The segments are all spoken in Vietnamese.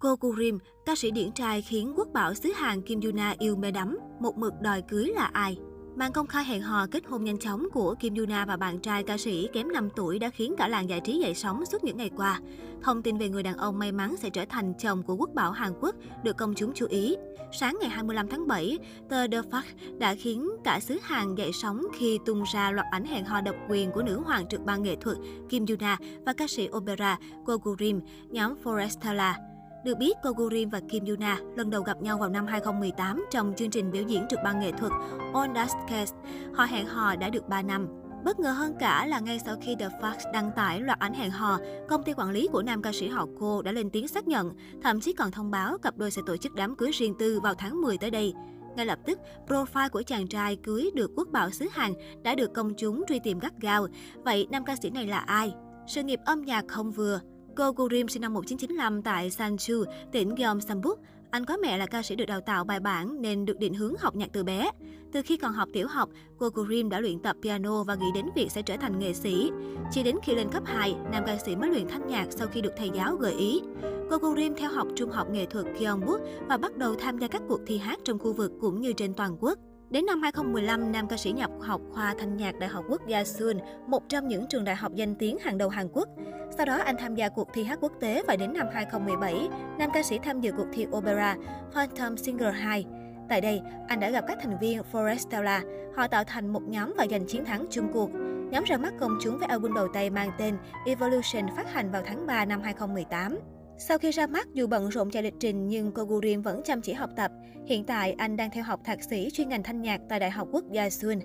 Cô Kurim, ca sĩ điển trai khiến quốc bảo xứ Hàn Kim Yuna yêu mê đắm, một mực đòi cưới là ai? Màn công khai hẹn hò kết hôn nhanh chóng của Kim Yuna và bạn trai ca sĩ kém 5 tuổi đã khiến cả làng giải trí dậy sóng suốt những ngày qua. Thông tin về người đàn ông may mắn sẽ trở thành chồng của quốc bảo Hàn Quốc được công chúng chú ý. Sáng ngày 25 tháng 7, tờ The Fact đã khiến cả xứ Hàn dậy sóng khi tung ra loạt ảnh hẹn hò độc quyền của nữ hoàng trực ban nghệ thuật Kim Yuna và ca sĩ opera Gogurim, nhóm Forestella. Được biết, Kogurim và Kim Yuna lần đầu gặp nhau vào năm 2018 trong chương trình biểu diễn trực ban nghệ thuật On-Dust Cast. Họ hẹn hò đã được 3 năm. Bất ngờ hơn cả là ngay sau khi The Fox đăng tải loạt ảnh hẹn hò, công ty quản lý của nam ca sĩ họ cô đã lên tiếng xác nhận, thậm chí còn thông báo cặp đôi sẽ tổ chức đám cưới riêng tư vào tháng 10 tới đây. Ngay lập tức, profile của chàng trai cưới được quốc bảo xứ Hàn đã được công chúng truy tìm gắt gao. Vậy nam ca sĩ này là ai? Sự nghiệp âm nhạc không vừa, Go Gurim sinh năm 1995 tại Sanju, tỉnh Gyeongsangbuk. Anh có mẹ là ca sĩ được đào tạo bài bản nên được định hướng học nhạc từ bé. Từ khi còn học tiểu học, cô Gurim đã luyện tập piano và nghĩ đến việc sẽ trở thành nghệ sĩ. Chỉ đến khi lên cấp 2, nam ca sĩ mới luyện thanh nhạc sau khi được thầy giáo gợi ý. Cô Gurim theo học trung học nghệ thuật Gyeongbuk và bắt đầu tham gia các cuộc thi hát trong khu vực cũng như trên toàn quốc. Đến năm 2015, nam ca sĩ nhập học khoa thanh nhạc Đại học Quốc gia Seoul, một trong những trường đại học danh tiếng hàng đầu Hàn Quốc. Sau đó anh tham gia cuộc thi hát quốc tế và đến năm 2017, nam ca sĩ tham dự cuộc thi opera Phantom Singer 2. Tại đây, anh đã gặp các thành viên Forestella. Họ tạo thành một nhóm và giành chiến thắng chung cuộc. Nhóm ra mắt công chúng với album đầu tay mang tên Evolution phát hành vào tháng 3 năm 2018. Sau khi ra mắt, dù bận rộn chạy lịch trình nhưng cô Gurim vẫn chăm chỉ học tập. Hiện tại, anh đang theo học thạc sĩ chuyên ngành thanh nhạc tại Đại học Quốc gia Seoul.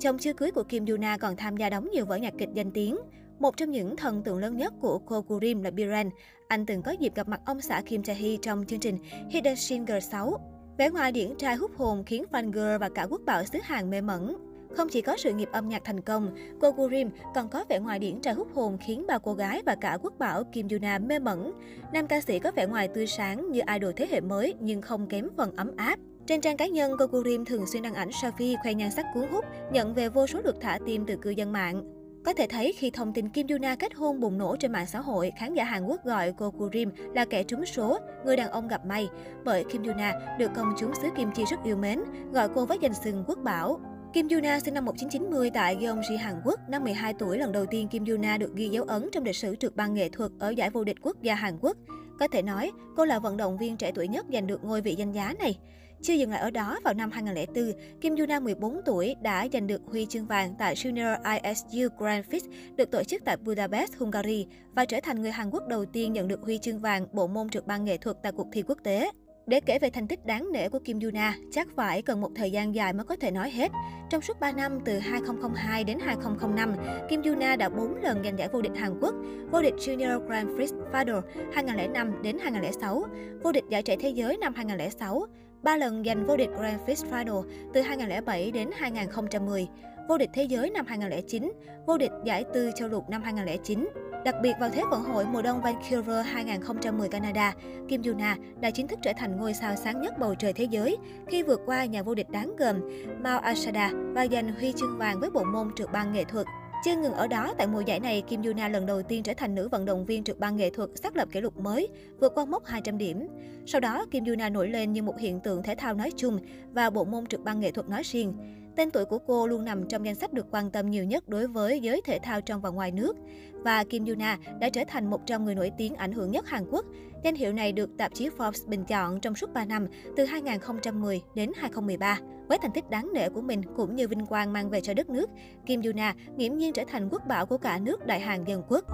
Chồng chưa cưới của Kim Yuna còn tham gia đóng nhiều vở nhạc kịch danh tiếng. Một trong những thần tượng lớn nhất của cô Gurim là Biren. Anh từng có dịp gặp mặt ông xã Kim Tae-hee trong chương trình Hidden Singer 6. Vẻ ngoài điển trai hút hồn khiến fan girl và cả quốc bảo xứ Hàn mê mẩn. Không chỉ có sự nghiệp âm nhạc thành công, cô Gurim còn có vẻ ngoài điển trai hút hồn khiến bao cô gái và cả quốc bảo Kim Yuna mê mẩn. Nam ca sĩ có vẻ ngoài tươi sáng như idol thế hệ mới nhưng không kém phần ấm áp. Trên trang cá nhân, cô Gurim thường xuyên đăng ảnh selfie khoe nhan sắc cuốn hút, nhận về vô số lượt thả tim từ cư dân mạng. Có thể thấy khi thông tin Kim Yuna kết hôn bùng nổ trên mạng xã hội, khán giả Hàn Quốc gọi cô Kurim là kẻ trúng số, người đàn ông gặp may. Bởi Kim Yuna được công chúng xứ Kim Chi rất yêu mến, gọi cô với danh xưng quốc bảo. Kim Yuna sinh năm 1990 tại Gyeonggi, Hàn Quốc. Năm 12 tuổi, lần đầu tiên Kim Yuna được ghi dấu ấn trong lịch sử trượt băng nghệ thuật ở giải vô địch quốc gia Hàn Quốc. Có thể nói, cô là vận động viên trẻ tuổi nhất giành được ngôi vị danh giá này. Chưa dừng lại ở đó, vào năm 2004, Kim Yuna 14 tuổi đã giành được huy chương vàng tại Junior ISU Grand Prix được tổ chức tại Budapest, Hungary và trở thành người Hàn Quốc đầu tiên nhận được huy chương vàng bộ môn trượt băng nghệ thuật tại cuộc thi quốc tế. Để kể về thành tích đáng nể của Kim Yuna, chắc phải cần một thời gian dài mới có thể nói hết. Trong suốt 3 năm từ 2002 đến 2005, Kim Yuna đã 4 lần giành giải vô địch Hàn Quốc, vô địch Junior Grand Prix Final 2005 đến 2006, vô địch giải chạy thế giới năm 2006, 3 lần giành vô địch Grand Prix Final từ 2007 đến 2010, vô địch thế giới năm 2009, vô địch giải tư châu lục năm 2009. Đặc biệt vào Thế vận hội mùa đông Vancouver 2010 Canada, Kim Yuna đã chính thức trở thành ngôi sao sáng nhất bầu trời thế giới khi vượt qua nhà vô địch đáng gờm Mao Asada và giành huy chương vàng với bộ môn trượt băng nghệ thuật. Chưa ngừng ở đó, tại mùa giải này, Kim Yuna lần đầu tiên trở thành nữ vận động viên trượt băng nghệ thuật xác lập kỷ lục mới, vượt qua mốc 200 điểm. Sau đó, Kim Yuna nổi lên như một hiện tượng thể thao nói chung và bộ môn trượt băng nghệ thuật nói riêng. Tên tuổi của cô luôn nằm trong danh sách được quan tâm nhiều nhất đối với giới thể thao trong và ngoài nước. Và Kim Yuna đã trở thành một trong người nổi tiếng ảnh hưởng nhất Hàn Quốc. Danh hiệu này được tạp chí Forbes bình chọn trong suốt 3 năm, từ 2010 đến 2013. Với thành tích đáng nể của mình cũng như vinh quang mang về cho đất nước, Kim Yuna nghiễm nhiên trở thành quốc bảo của cả nước Đại Hàn Dân Quốc.